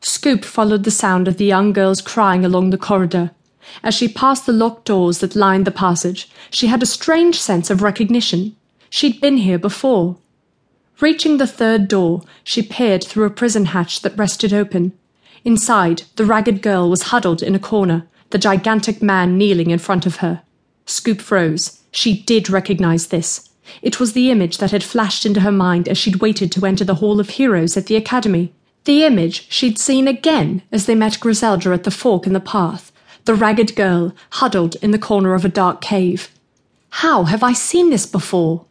Scoop followed the sound of the young girl's crying along the corridor. As she passed the locked doors that lined the passage, she had a strange sense of recognition. She'd been here before. Reaching the third door, she peered through a prison hatch that rested open. Inside, the ragged girl was huddled in a corner, the gigantic man kneeling in front of her. Scoop froze. She did recognize this. It was the image that had flashed into her mind as she'd waited to enter the Hall of Heroes at the Academy. The image she'd seen again as they met Griselda at the fork in the path, the ragged girl huddled in the corner of a dark cave. How have I seen this before?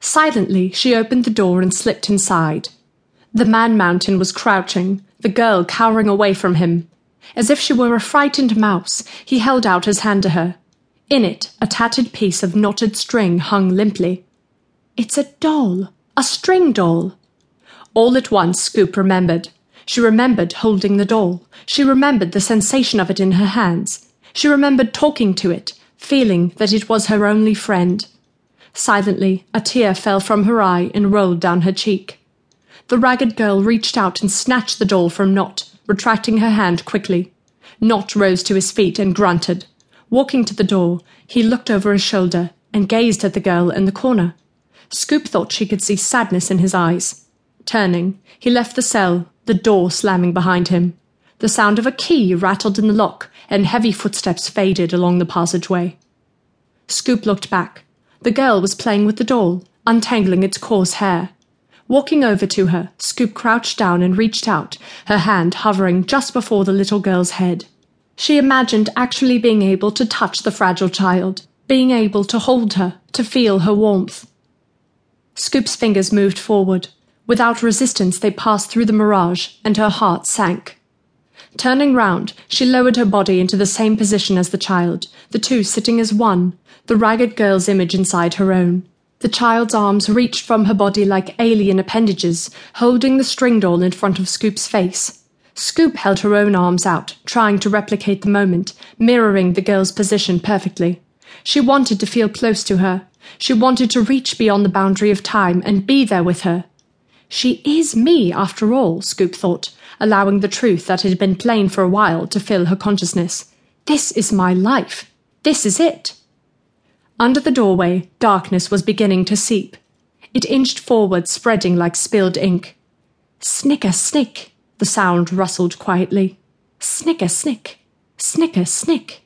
Silently, she opened the door and slipped inside. The man mountain was crouching, the girl cowering away from him. As if she were a frightened mouse, he held out his hand to her. In it, a tattered piece of knotted string hung limply. It's a doll, a string doll. All at once, Scoop remembered. She remembered holding the doll. She remembered the sensation of it in her hands. She remembered talking to it, feeling that it was her only friend. Silently, a tear fell from her eye and rolled down her cheek. The ragged girl reached out and snatched the doll from Knot, retracting her hand quickly. Knot rose to his feet and grunted. Walking to the door, he looked over his shoulder and gazed at the girl in the corner. Scoop thought she could see sadness in his eyes. Turning, he left the cell, the door slamming behind him. The sound of a key rattled in the lock, and heavy footsteps faded along the passageway. Scoop looked back. The girl was playing with the doll, untangling its coarse hair. Walking over to her, Scoop crouched down and reached out, her hand hovering just before the little girl's head. She imagined actually being able to touch the fragile child, being able to hold her, to feel her warmth. Scoop's fingers moved forward. Without resistance, they passed through the mirage, and her heart sank. Turning round, she lowered her body into the same position as the child, the two sitting as one, the ragged girl's image inside her own. The child's arms reached from her body like alien appendages, holding the string doll in front of Scoop's face. Scoop held her own arms out, trying to replicate the moment, mirroring the girl's position perfectly. She wanted to feel close to her. She wanted to reach beyond the boundary of time and be there with her. She is me, after all, Scoop thought, allowing the truth that had been plain for a while to fill her consciousness. This is my life. This is it. Under the doorway, darkness was beginning to seep. It inched forward, spreading like spilled ink. Snicker, snick, the sound rustled quietly. Snicker, snick, snicker, snick.